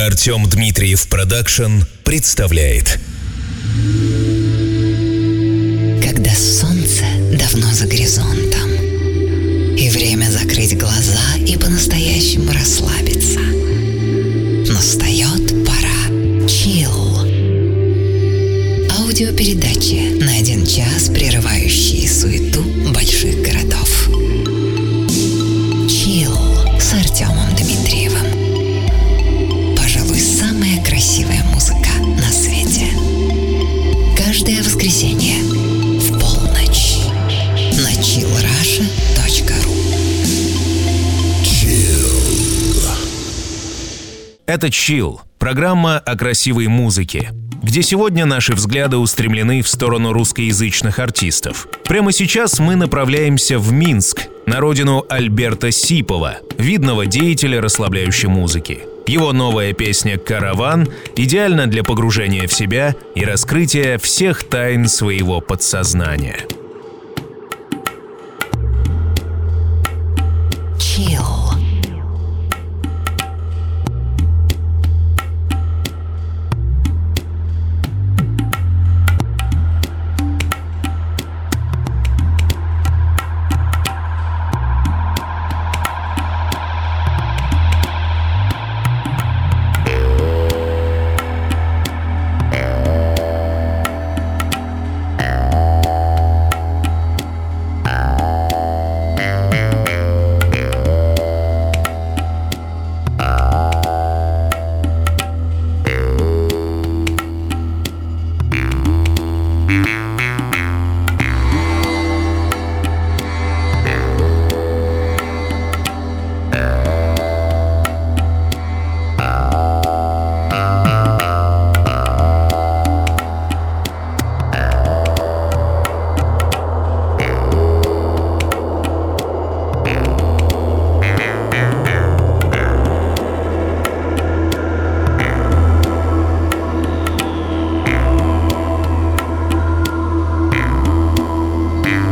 Артем Дмитриев Продакшн представляет. Когда солнце давно за горизонтом, и время закрыть глаза и по-настоящему расслабиться. Это «Чил» — программа о красивой музыке, где сегодня наши взгляды устремлены в сторону русскоязычных артистов. Прямо сейчас мы направляемся в Минск, на родину Альберта Сипова, видного деятеля расслабляющей музыки. Его новая песня «Караван» идеальна для погружения в себя и раскрытия всех тайн своего подсознания.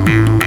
you.